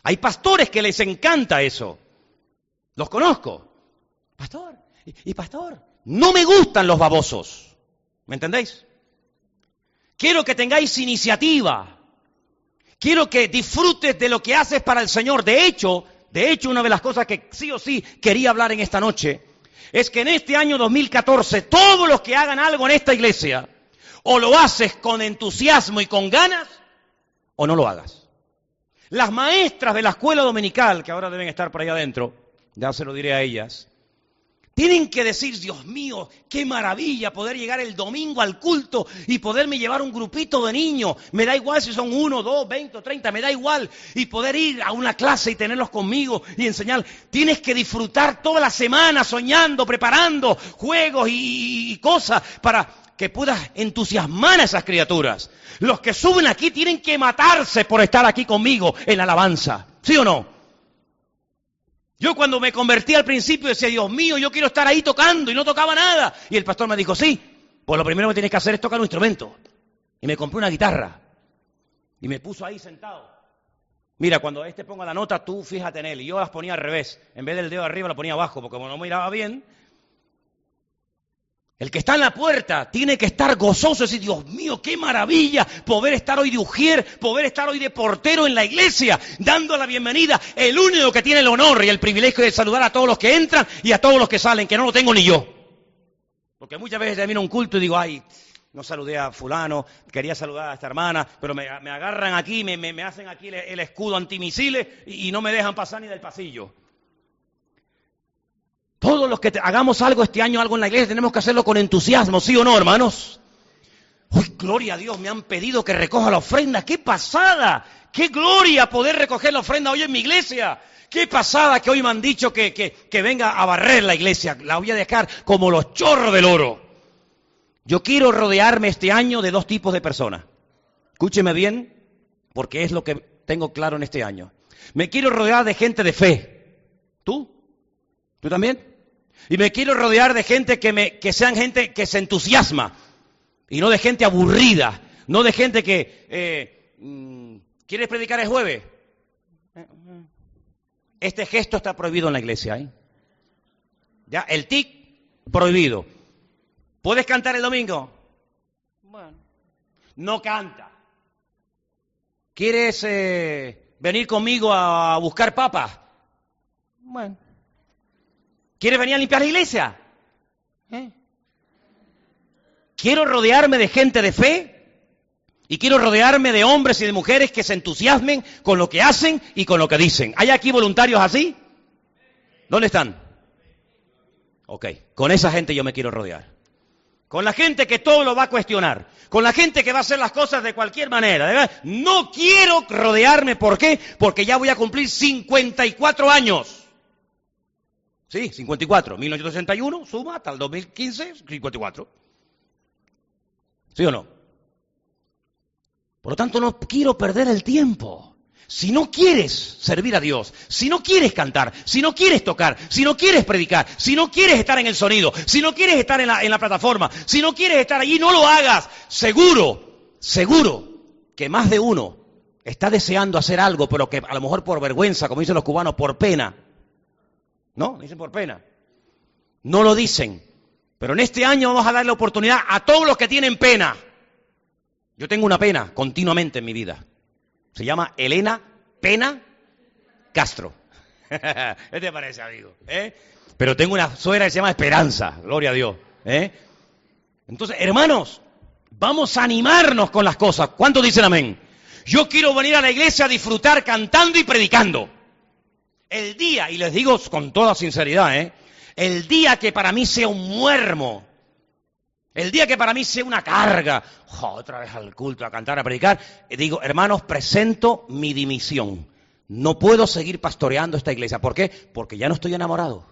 Hay pastores que les encanta eso. Los conozco. Pastor, y, pastor, no me gustan los babosos. ¿Me entendéis? Quiero que tengáis iniciativa. Quiero que disfrutes de lo que haces para el Señor. De hecho, de hecho, una de las cosas que sí o sí quería hablar en esta noche es que en este año 2014 todos los que hagan algo en esta iglesia o lo haces con entusiasmo y con ganas, o no lo hagas. Las maestras de la escuela dominical, que ahora deben estar por ahí adentro, ya se lo diré a ellas, tienen que decir, Dios mío, qué maravilla poder llegar el domingo al culto y poderme llevar un grupito de niños. Me da igual si son uno, dos, veinte o treinta, me da igual. Y poder ir a una clase y tenerlos conmigo y enseñar. Tienes que disfrutar toda la semana soñando, preparando juegos y, y cosas para que puedas entusiasmar a esas criaturas. Los que suben aquí tienen que matarse por estar aquí conmigo en la alabanza. ¿Sí o no? Yo cuando me convertí al principio decía, Dios mío, yo quiero estar ahí tocando y no tocaba nada. Y el pastor me dijo, sí, pues lo primero que tienes que hacer es tocar un instrumento. Y me compré una guitarra. Y me puso ahí sentado. Mira, cuando este ponga la nota, tú fíjate en él. Y yo las ponía al revés. En vez del dedo arriba, la ponía abajo, porque como no miraba bien, el que está en la puerta tiene que estar gozoso decir, Dios mío, qué maravilla poder estar hoy de ujier, poder estar hoy de portero en la iglesia, dando la bienvenida. El único que tiene el honor y el privilegio de saludar a todos los que entran y a todos los que salen, que no lo tengo ni yo. Porque muchas veces termino un culto y digo, ay, no saludé a fulano, quería saludar a esta hermana, pero me, agarran aquí, me, hacen aquí el, escudo antimisiles y no me dejan pasar ni del pasillo. Todos los que hagamos algo este año, algo en la iglesia, tenemos que hacerlo con entusiasmo, ¿sí o no, hermanos? Uy, gloria a Dios, me han pedido que recoja la ofrenda. ¡Qué pasada! ¡Qué gloria poder recoger la ofrenda hoy en mi iglesia! ¡Qué pasada que hoy me han dicho que, que venga a barrer la iglesia! La voy a dejar como los chorros del oro. Yo quiero rodearme este año de dos tipos de personas. Escúcheme bien, porque es lo que tengo claro en este año. Me quiero rodear de gente de fe. ¿Tú? ¿Tú también? Y me quiero rodear de gente que, me, que sean gente que se entusiasma. Y no de gente aburrida. No de gente que... Eh, mm, ¿Quieres predicar el jueves? Este gesto está prohibido en la iglesia. ¿eh? Ya, el tic, prohibido. ¿Puedes cantar el domingo? Bueno. No canta. ¿Quieres eh, venir conmigo a buscar papas? Bueno. ¿Quieres venir a limpiar la iglesia? ¿Eh? Quiero rodearme de gente de fe y quiero rodearme de hombres y de mujeres que se entusiasmen con lo que hacen y con lo que dicen. ¿Hay aquí voluntarios así? ¿Dónde están? Ok, con esa gente yo me quiero rodear. Con la gente que todo lo va a cuestionar. Con la gente que va a hacer las cosas de cualquier manera. No quiero rodearme. ¿Por qué? Porque ya voy a cumplir 54 años. Sí, 54. 1961, suma hasta el 2015, 54. ¿Sí o no? Por lo tanto, no quiero perder el tiempo. Si no quieres servir a Dios, si no quieres cantar, si no quieres tocar, si no quieres predicar, si no quieres estar en el sonido, si no quieres estar en la, plataforma, si no quieres estar allí, no lo hagas. Seguro, seguro que más de uno está deseando hacer algo, pero que a lo mejor por vergüenza, como dicen los cubanos, por pena. ¿No? Dicen por pena. No lo dicen. Pero en este año vamos a dar la oportunidad a todos los que tienen pena. Yo tengo una pena continuamente en mi vida. Se llama Elena Pena Castro. ¿Qué te parece, amigo? ¿Eh? Pero tengo una suegra que se llama Esperanza, gloria a Dios. ¿eh? Entonces, hermanos, vamos a animarnos con las cosas. ¿Cuántos dicen amén? Yo quiero venir a la iglesia a disfrutar cantando y predicando. El día, y les digo con toda sinceridad, ¿eh? el día que para mí sea un muermo, el día que para mí sea una carga, otra vez al culto, a cantar, a predicar, digo, hermanos, presento mi dimisión. No puedo seguir pastoreando esta iglesia. ¿Por qué? Porque ya no estoy enamorado.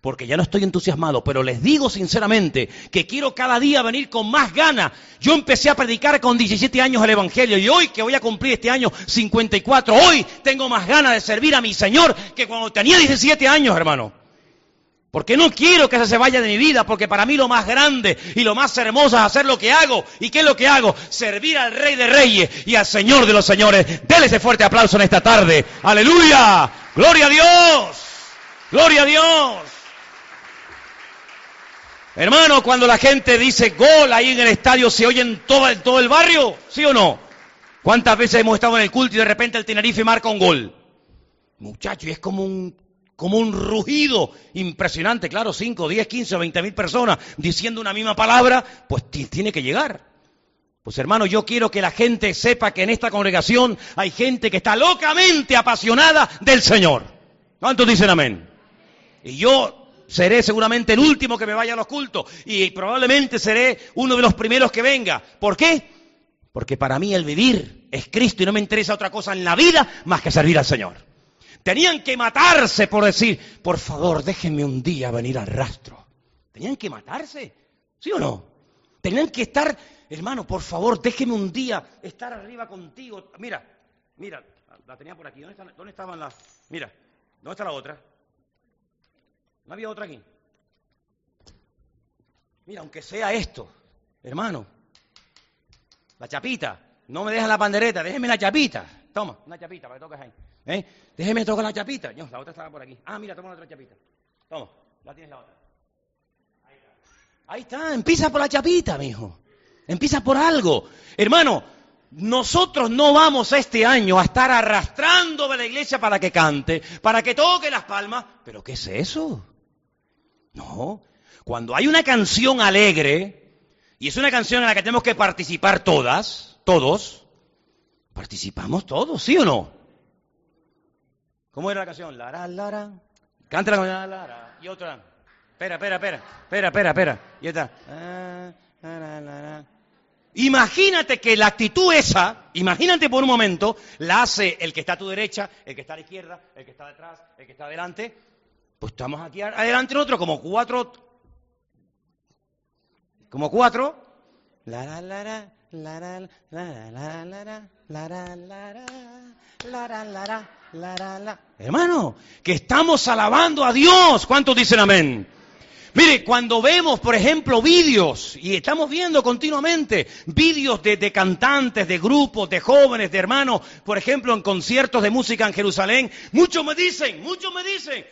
Porque ya no estoy entusiasmado. Pero les digo sinceramente que quiero cada día venir con más ganas. Yo empecé a predicar con 17 años el Evangelio y hoy que voy a cumplir este año 54, hoy tengo más ganas de servir a mi Señor que cuando tenía 17 años, hermano. Porque no quiero que se vaya de mi vida, porque para mí lo más grande y lo más hermoso es hacer lo que hago. ¿Y qué es lo que hago? Servir al Rey de Reyes y al Señor de los Señores. Dele ese fuerte aplauso en esta tarde. Aleluya. Gloria a Dios. Gloria a Dios. Hermano, cuando la gente dice gol ahí en el estadio, ¿se oye en todo, todo el barrio? ¿Sí o no? ¿Cuántas veces hemos estado en el culto y de repente el Tenerife marca un gol? Muchacho, y es como un como un rugido impresionante, claro, 5, 10, 15 o 20 mil personas diciendo una misma palabra, pues tiene que llegar. Pues hermano, yo quiero que la gente sepa que en esta congregación hay gente que está locamente apasionada del Señor. ¿Cuántos dicen amén? Y yo seré seguramente el último que me vaya a los cultos y probablemente seré uno de los primeros que venga. ¿Por qué? Porque para mí el vivir es Cristo y no me interesa otra cosa en la vida más que servir al Señor. Tenían que matarse por decir, por favor, déjenme un día venir al rastro. Tenían que matarse, ¿sí o no? Tenían que estar, hermano, por favor, déjenme un día estar arriba contigo. Mira, mira, la tenía por aquí. ¿Dónde, ¿Dónde estaban las? Mira, ¿dónde está la otra? ¿No había otra aquí? Mira, aunque sea esto, hermano, la chapita, no me dejan la pandereta, déjenme la chapita. Toma, una chapita para que toques ahí. ¿Eh? Déjeme tocar la chapita. No, la otra estaba por aquí. Ah, mira, toma la otra chapita. Toma, la tienes la otra. Ahí está. Ahí está, empieza por la chapita, mijo. Empieza por algo. Hermano, nosotros no vamos este año a estar arrastrando de la iglesia para que cante, para que toque las palmas. ¿Pero qué es eso? No. Cuando hay una canción alegre, y es una canción en la que tenemos que participar todas, todos, participamos todos, ¿sí o no? ¿Cómo era la canción? Lara, lara. Con la lara. Y otra. Espera, espera, espera. Espera, espera, espera. Y esta. Imagínate que la actitud esa, imagínate por un momento, la hace el que está a tu derecha, el que está a la izquierda, el que está detrás, el que está adelante. Pues estamos aquí adelante nosotros como cuatro. Como cuatro. La la la la la la la la la la Hermano, que estamos alabando a Dios. ¿Cuántos dicen amén? Mire, cuando vemos, por ejemplo, vídeos, y estamos viendo continuamente vídeos de, cantantes, de grupos, de jóvenes, de hermanos, por ejemplo, en conciertos de música en Jerusalén, muchos me dicen, muchos me dicen,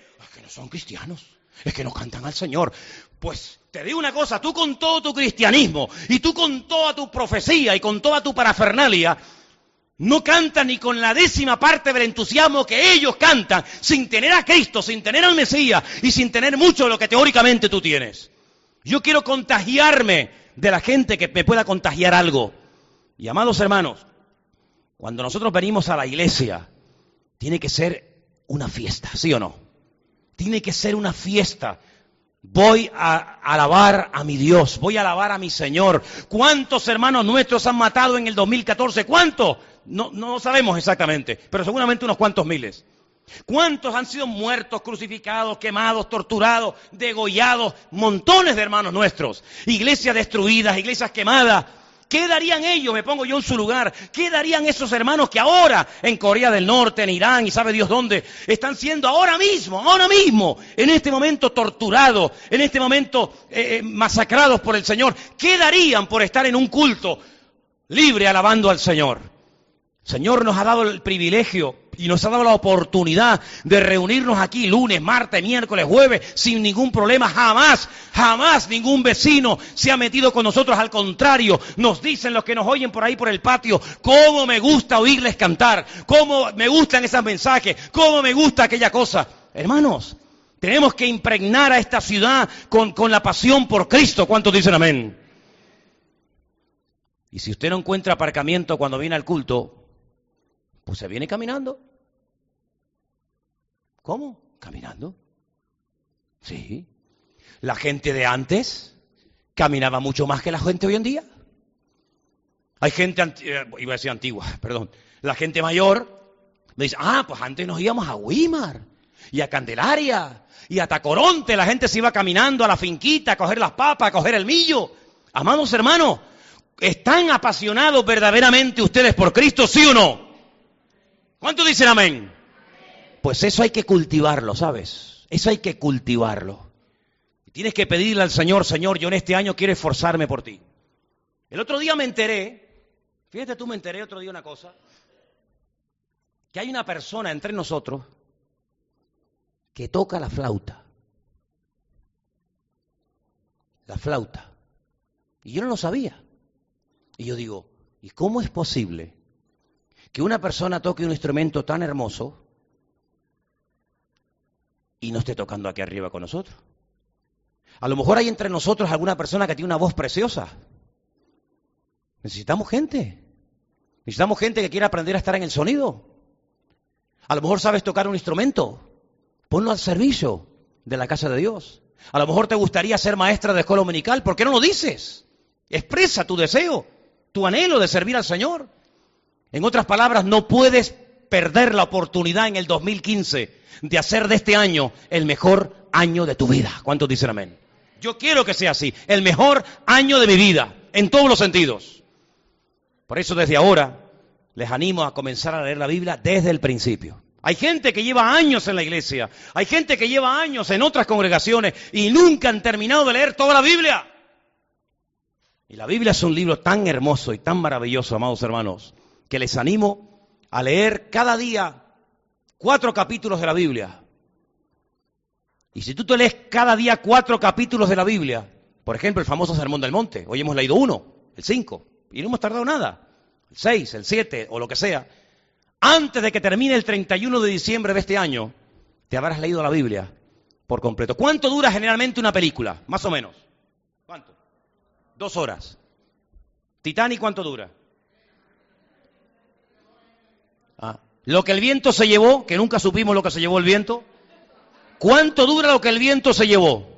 son cristianos, es que no cantan al Señor. Pues te digo una cosa, tú con todo tu cristianismo, y tú con toda tu profecía, y con toda tu parafernalia, no cantan ni con la décima parte del entusiasmo que ellos cantan, sin tener a Cristo, sin tener al Mesías y sin tener mucho de lo que teóricamente tú tienes. Yo quiero contagiarme de la gente que me pueda contagiar algo. Y amados hermanos, cuando nosotros venimos a la iglesia, tiene que ser una fiesta, ¿sí o no? Tiene que ser una fiesta. Voy a alabar a mi Dios, voy a alabar a mi Señor. ¿Cuántos hermanos nuestros han matado en el 2014? ¿Cuántos? No, no sabemos exactamente, pero seguramente unos cuantos miles. ¿Cuántos han sido muertos, crucificados, quemados, torturados, degollados? Montones de hermanos nuestros. Iglesias destruidas, iglesias quemadas. ¿Qué darían ellos? Me pongo yo en su lugar. ¿Qué darían esos hermanos que ahora en Corea del Norte, en Irán y sabe Dios dónde, están siendo ahora mismo, ahora mismo, en este momento torturados, en este momento eh, eh, masacrados por el Señor? ¿Qué darían por estar en un culto libre alabando al Señor? Señor nos ha dado el privilegio y nos ha dado la oportunidad de reunirnos aquí lunes, martes, miércoles, jueves, sin ningún problema. Jamás, jamás ningún vecino se ha metido con nosotros. Al contrario, nos dicen los que nos oyen por ahí por el patio, cómo me gusta oírles cantar, cómo me gustan esos mensajes, cómo me gusta aquella cosa. Hermanos, tenemos que impregnar a esta ciudad con, la pasión por Cristo. ¿Cuántos dicen amén? Y si usted no encuentra aparcamiento cuando viene al culto, pues se viene caminando. ¿Cómo? Caminando. Sí. La gente de antes caminaba mucho más que la gente hoy en día. Hay gente, eh, iba a decir antigua, perdón. La gente mayor me dice, ah, pues antes nos íbamos a Wimar y a Candelaria y a Tacoronte. La gente se iba caminando a la finquita a coger las papas, a coger el millo. Amados hermanos, ¿están apasionados verdaderamente ustedes por Cristo, sí o no? ¿Cuántos dicen amén? Pues eso hay que cultivarlo, ¿sabes? Eso hay que cultivarlo. tienes que pedirle al Señor, Señor, yo en este año quiero esforzarme por ti. El otro día me enteré, fíjate tú, me enteré otro día una cosa, que hay una persona entre nosotros que toca la flauta. La flauta. Y yo no lo sabía. Y yo digo, ¿y cómo es posible que una persona toque un instrumento tan hermoso y no esté tocando aquí arriba con nosotros. A lo mejor hay entre nosotros alguna persona que tiene una voz preciosa. Necesitamos gente. Necesitamos gente que quiera aprender a estar en el sonido. A lo mejor sabes tocar un instrumento. Ponlo al servicio de la casa de Dios. A lo mejor te gustaría ser maestra de escuela dominical. ¿Por qué no lo dices? Expresa tu deseo, tu anhelo de servir al Señor. En otras palabras, no puedes perder la oportunidad en el 2015 de hacer de este año el mejor año de tu vida. ¿Cuántos dicen amén? Yo quiero que sea así, el mejor año de mi vida, en todos los sentidos. Por eso desde ahora les animo a comenzar a leer la Biblia desde el principio. Hay gente que lleva años en la iglesia, hay gente que lleva años en otras congregaciones y nunca han terminado de leer toda la Biblia. Y la Biblia es un libro tan hermoso y tan maravilloso, amados hermanos, que les animo a leer cada día cuatro capítulos de la Biblia. Y si tú te lees cada día cuatro capítulos de la Biblia, por ejemplo, el famoso Sermón del Monte, hoy hemos leído uno, el cinco, y no hemos tardado nada, el seis, el siete o lo que sea, antes de que termine el 31 de diciembre de este año, te habrás leído la Biblia por completo. ¿Cuánto dura generalmente una película? Más o menos. ¿Cuánto? Dos horas. ¿Titanic cuánto dura? Lo que el viento se llevó, que nunca supimos lo que se llevó el viento. ¿Cuánto dura lo que el viento se llevó?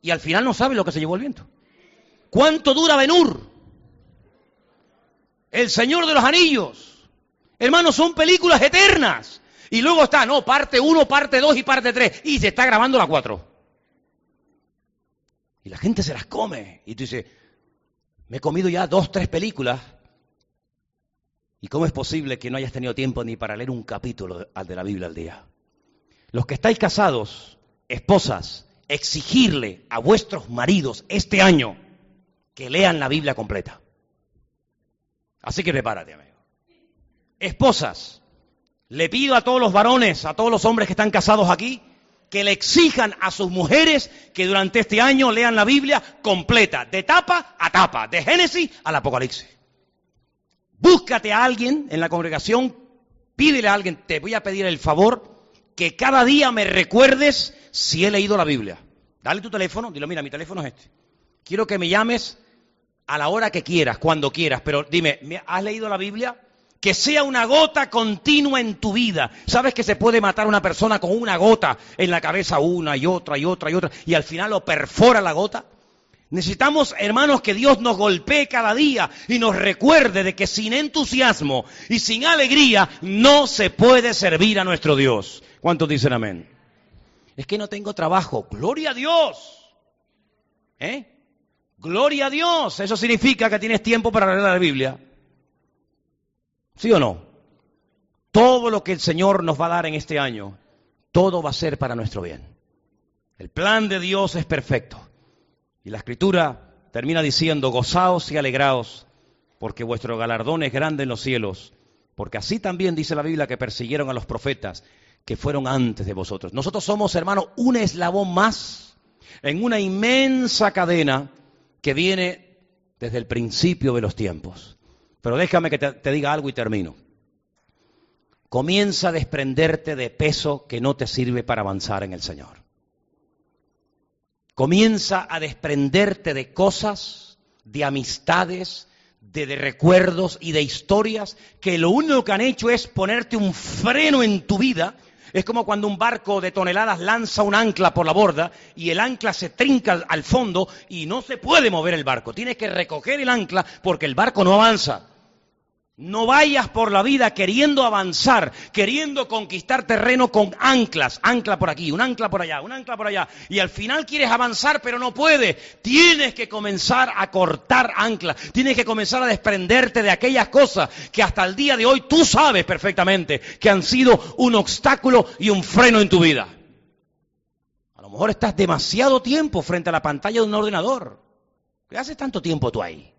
Y al final no sabe lo que se llevó el viento. ¿Cuánto dura Benur? El Señor de los Anillos. Hermanos, son películas eternas. Y luego está, no, parte 1, parte 2 y parte 3. Y se está grabando la 4. Y la gente se las come. Y tú dices, me he comido ya dos, tres películas ¿Y cómo es posible que no hayas tenido tiempo ni para leer un capítulo de la Biblia al día? Los que estáis casados, esposas, exigirle a vuestros maridos este año que lean la Biblia completa. Así que prepárate, amigo. Esposas, le pido a todos los varones, a todos los hombres que están casados aquí, que le exijan a sus mujeres que durante este año lean la Biblia completa, de tapa a tapa, de Génesis al Apocalipsis. Búscate a alguien en la congregación, pídele a alguien, te voy a pedir el favor que cada día me recuerdes si he leído la Biblia. Dale tu teléfono, dile, mira, mi teléfono es este. Quiero que me llames a la hora que quieras, cuando quieras, pero dime, ¿has leído la Biblia? Que sea una gota continua en tu vida. ¿Sabes que se puede matar a una persona con una gota en la cabeza, una y otra y otra y otra, y al final lo perfora la gota? Necesitamos, hermanos, que Dios nos golpee cada día y nos recuerde de que sin entusiasmo y sin alegría no se puede servir a nuestro Dios. ¿Cuántos dicen amén? Es que no tengo trabajo. Gloria a Dios. ¿Eh? Gloria a Dios. Eso significa que tienes tiempo para leer la Biblia. ¿Sí o no? Todo lo que el Señor nos va a dar en este año, todo va a ser para nuestro bien. El plan de Dios es perfecto. Y la escritura termina diciendo, gozaos y alegraos, porque vuestro galardón es grande en los cielos, porque así también dice la Biblia que persiguieron a los profetas que fueron antes de vosotros. Nosotros somos, hermano, un eslabón más en una inmensa cadena que viene desde el principio de los tiempos. Pero déjame que te, te diga algo y termino. Comienza a desprenderte de peso que no te sirve para avanzar en el Señor. Comienza a desprenderte de cosas, de amistades, de, recuerdos y de historias que lo único que han hecho es ponerte un freno en tu vida. Es como cuando un barco de toneladas lanza un ancla por la borda y el ancla se trinca al fondo y no se puede mover el barco. Tienes que recoger el ancla porque el barco no avanza. No vayas por la vida queriendo avanzar, queriendo conquistar terreno con anclas, ancla por aquí, un ancla por allá, un ancla por allá, y al final quieres avanzar pero no puedes. Tienes que comenzar a cortar anclas, tienes que comenzar a desprenderte de aquellas cosas que hasta el día de hoy tú sabes perfectamente que han sido un obstáculo y un freno en tu vida. A lo mejor estás demasiado tiempo frente a la pantalla de un ordenador. ¿Qué haces tanto tiempo tú ahí?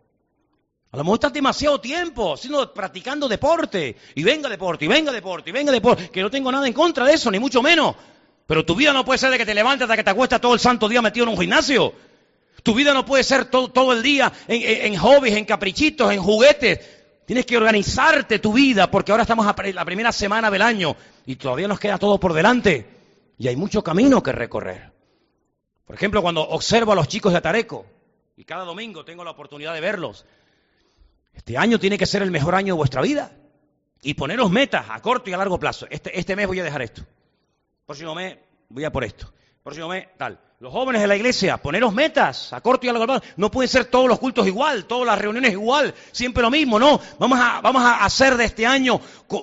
A lo mejor estás demasiado tiempo sino practicando deporte. Y venga deporte, y venga deporte, y venga deporte. Que no tengo nada en contra de eso, ni mucho menos. Pero tu vida no puede ser de que te levantes hasta que te acuestas todo el santo día metido en un gimnasio. Tu vida no puede ser todo, el día en, hobbies, en caprichitos, en juguetes. Tienes que organizarte tu vida porque ahora estamos a la primera semana del año y todavía nos queda todo por delante. Y hay mucho camino que recorrer. Por ejemplo, cuando observo a los chicos de Atareco, y cada domingo tengo la oportunidad de verlos, este año tiene que ser el mejor año de vuestra vida. Y poneros metas a corto y a largo plazo. Este, este mes voy a dejar esto. Próximo mes voy a por esto. Próximo mes, tal. Los jóvenes de la iglesia, poneros metas a corto y a largo plazo. No pueden ser todos los cultos igual, todas las reuniones igual, siempre lo mismo, no. Vamos a, vamos a hacer de este año,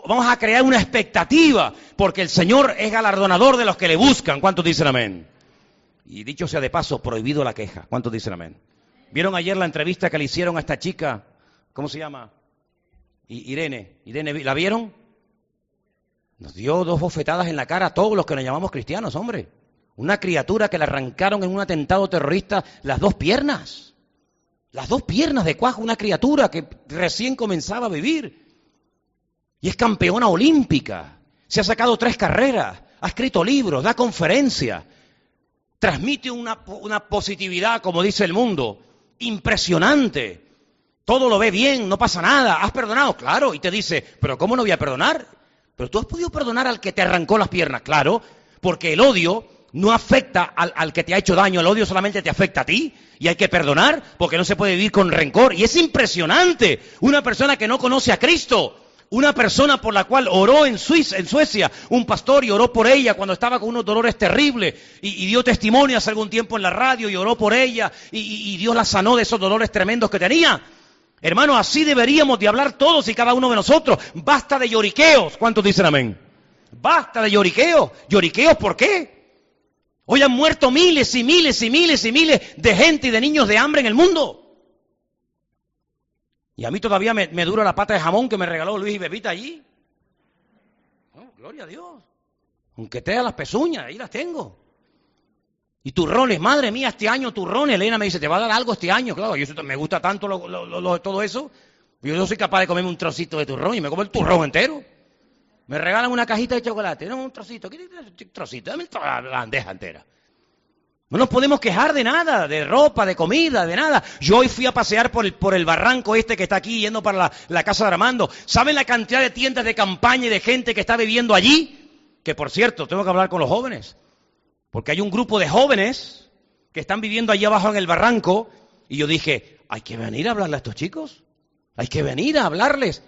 vamos a crear una expectativa, porque el Señor es galardonador de los que le buscan. ¿Cuántos dicen amén? Y dicho sea de paso, prohibido la queja. ¿Cuántos dicen amén? ¿Vieron ayer la entrevista que le hicieron a esta chica ¿Cómo se llama? Irene. Irene, ¿la vieron? Nos dio dos bofetadas en la cara a todos los que nos llamamos cristianos, hombre. Una criatura que le arrancaron en un atentado terrorista las dos piernas. Las dos piernas de cuajo, una criatura que recién comenzaba a vivir. Y es campeona olímpica. Se ha sacado tres carreras. Ha escrito libros, da conferencias. Transmite una, una positividad, como dice el mundo, impresionante todo lo ve bien, no pasa nada, has perdonado, claro, y te dice, pero ¿cómo no voy a perdonar? Pero tú has podido perdonar al que te arrancó las piernas, claro, porque el odio no afecta al, al, que te ha hecho daño, el odio solamente te afecta a ti y hay que perdonar porque no se puede vivir con rencor. Y es impresionante, una persona que no conoce a Cristo, una persona por la cual oró en, Suiza, en Suecia, un pastor y oró por ella cuando estaba con unos dolores terribles y, dio testimonio hace algún tiempo en la radio y oró por ella y, y Dios la sanó de esos dolores tremendos que tenía. Hermano, así deberíamos de hablar todos y cada uno de nosotros. Basta de lloriqueos. ¿Cuántos dicen amén? Basta de lloriqueos. ¿Lloriqueos por qué? Hoy han muerto miles y miles y miles y miles de gente y de niños de hambre en el mundo. Y a mí todavía me, dura la pata de jamón que me regaló Luis y Bebita allí. Oh, gloria a Dios. Aunque te las pezuñas, ahí las tengo. Y turrones, madre mía, este año turrones. Elena me dice, ¿te va a dar algo este año? Claro, yo me gusta tanto todo eso. Yo no soy capaz de comerme un trocito de turrón y me como el turrón entero. Me regalan una cajita de chocolate, no, un trocito, ¿qué trocito? Dame la bandeja entera. No nos podemos quejar de nada, de ropa, de comida, de nada. Yo hoy fui a pasear por el, por el barranco este que está aquí, yendo para la, la, casa de Armando. ¿Saben la cantidad de tiendas de campaña y de gente que está viviendo allí? Que por cierto, tengo que hablar con los jóvenes. Porque hay un grupo de jóvenes que están viviendo allí abajo en el barranco. Y yo dije, hay que venir a hablarle a estos chicos. Hay que venir a hablarles.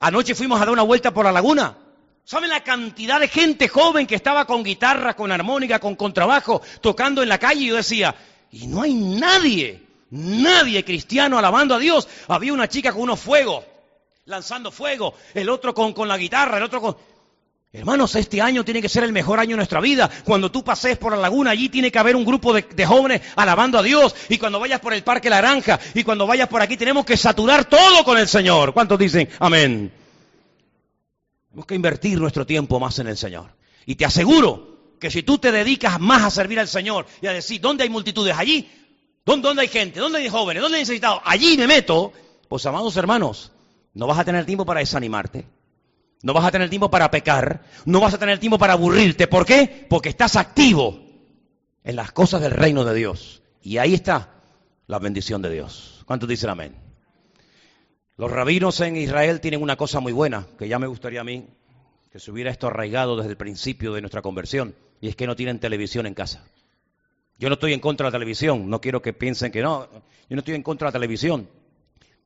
Anoche fuimos a dar una vuelta por la laguna. ¿Saben la cantidad de gente joven que estaba con guitarra, con armónica, con contrabajo, tocando en la calle? Y yo decía, y no hay nadie, nadie cristiano alabando a Dios. Había una chica con unos fuegos, lanzando fuego, el otro con, con la guitarra, el otro con... Hermanos, este año tiene que ser el mejor año de nuestra vida. Cuando tú pases por la laguna, allí tiene que haber un grupo de, jóvenes alabando a Dios. Y cuando vayas por el Parque Laranja, y cuando vayas por aquí, tenemos que saturar todo con el Señor. ¿Cuántos dicen amén? Tenemos que invertir nuestro tiempo más en el Señor. Y te aseguro que si tú te dedicas más a servir al Señor y a decir, ¿dónde hay multitudes? Allí. ¿Dónde, dónde hay gente? ¿Dónde hay jóvenes? ¿Dónde hay necesitados? Allí me meto. Pues, amados hermanos, no vas a tener tiempo para desanimarte. No vas a tener tiempo para pecar. No vas a tener tiempo para aburrirte. ¿Por qué? Porque estás activo en las cosas del reino de Dios. Y ahí está la bendición de Dios. ¿Cuántos dicen amén? Los rabinos en Israel tienen una cosa muy buena, que ya me gustaría a mí que se hubiera esto arraigado desde el principio de nuestra conversión, y es que no tienen televisión en casa. Yo no estoy en contra de la televisión, no quiero que piensen que no, yo no estoy en contra de la televisión,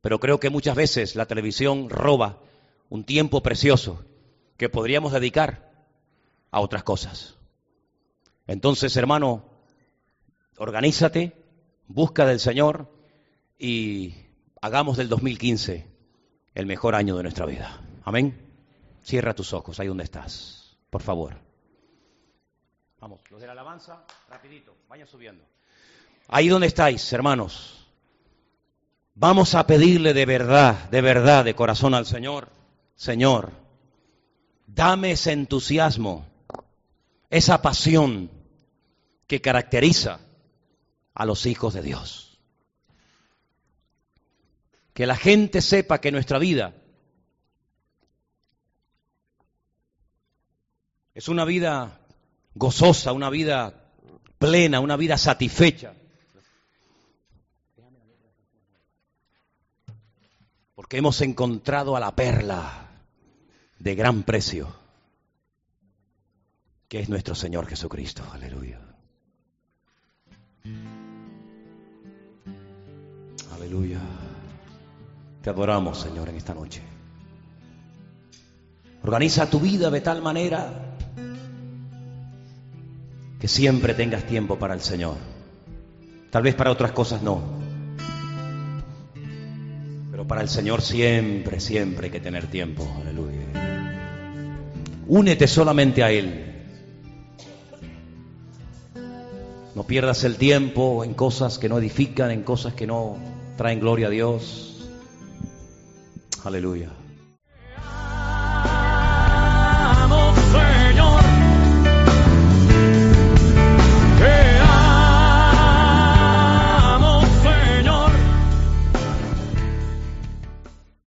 pero creo que muchas veces la televisión roba un tiempo precioso que podríamos dedicar a otras cosas. Entonces, hermano, organízate, busca del Señor y hagamos del 2015 el mejor año de nuestra vida. Amén. Cierra tus ojos ahí donde estás, por favor. Vamos, los de la alabanza, rapidito, vayan subiendo. Ahí donde estáis, hermanos. Vamos a pedirle de verdad, de verdad, de corazón al Señor. Señor, dame ese entusiasmo, esa pasión que caracteriza a los hijos de Dios que la gente sepa que nuestra vida es una vida gozosa, una vida plena, una vida satisfecha. Porque hemos encontrado a la perla de gran precio, que es nuestro Señor Jesucristo. Aleluya. Aleluya. Te adoramos, Señor, en esta noche. Organiza tu vida de tal manera que siempre tengas tiempo para el Señor. Tal vez para otras cosas no. Pero para el Señor siempre, siempre hay que tener tiempo. Aleluya. Únete solamente a Él. No pierdas el tiempo en cosas que no edifican, en cosas que no traen gloria a Dios. Aleluya.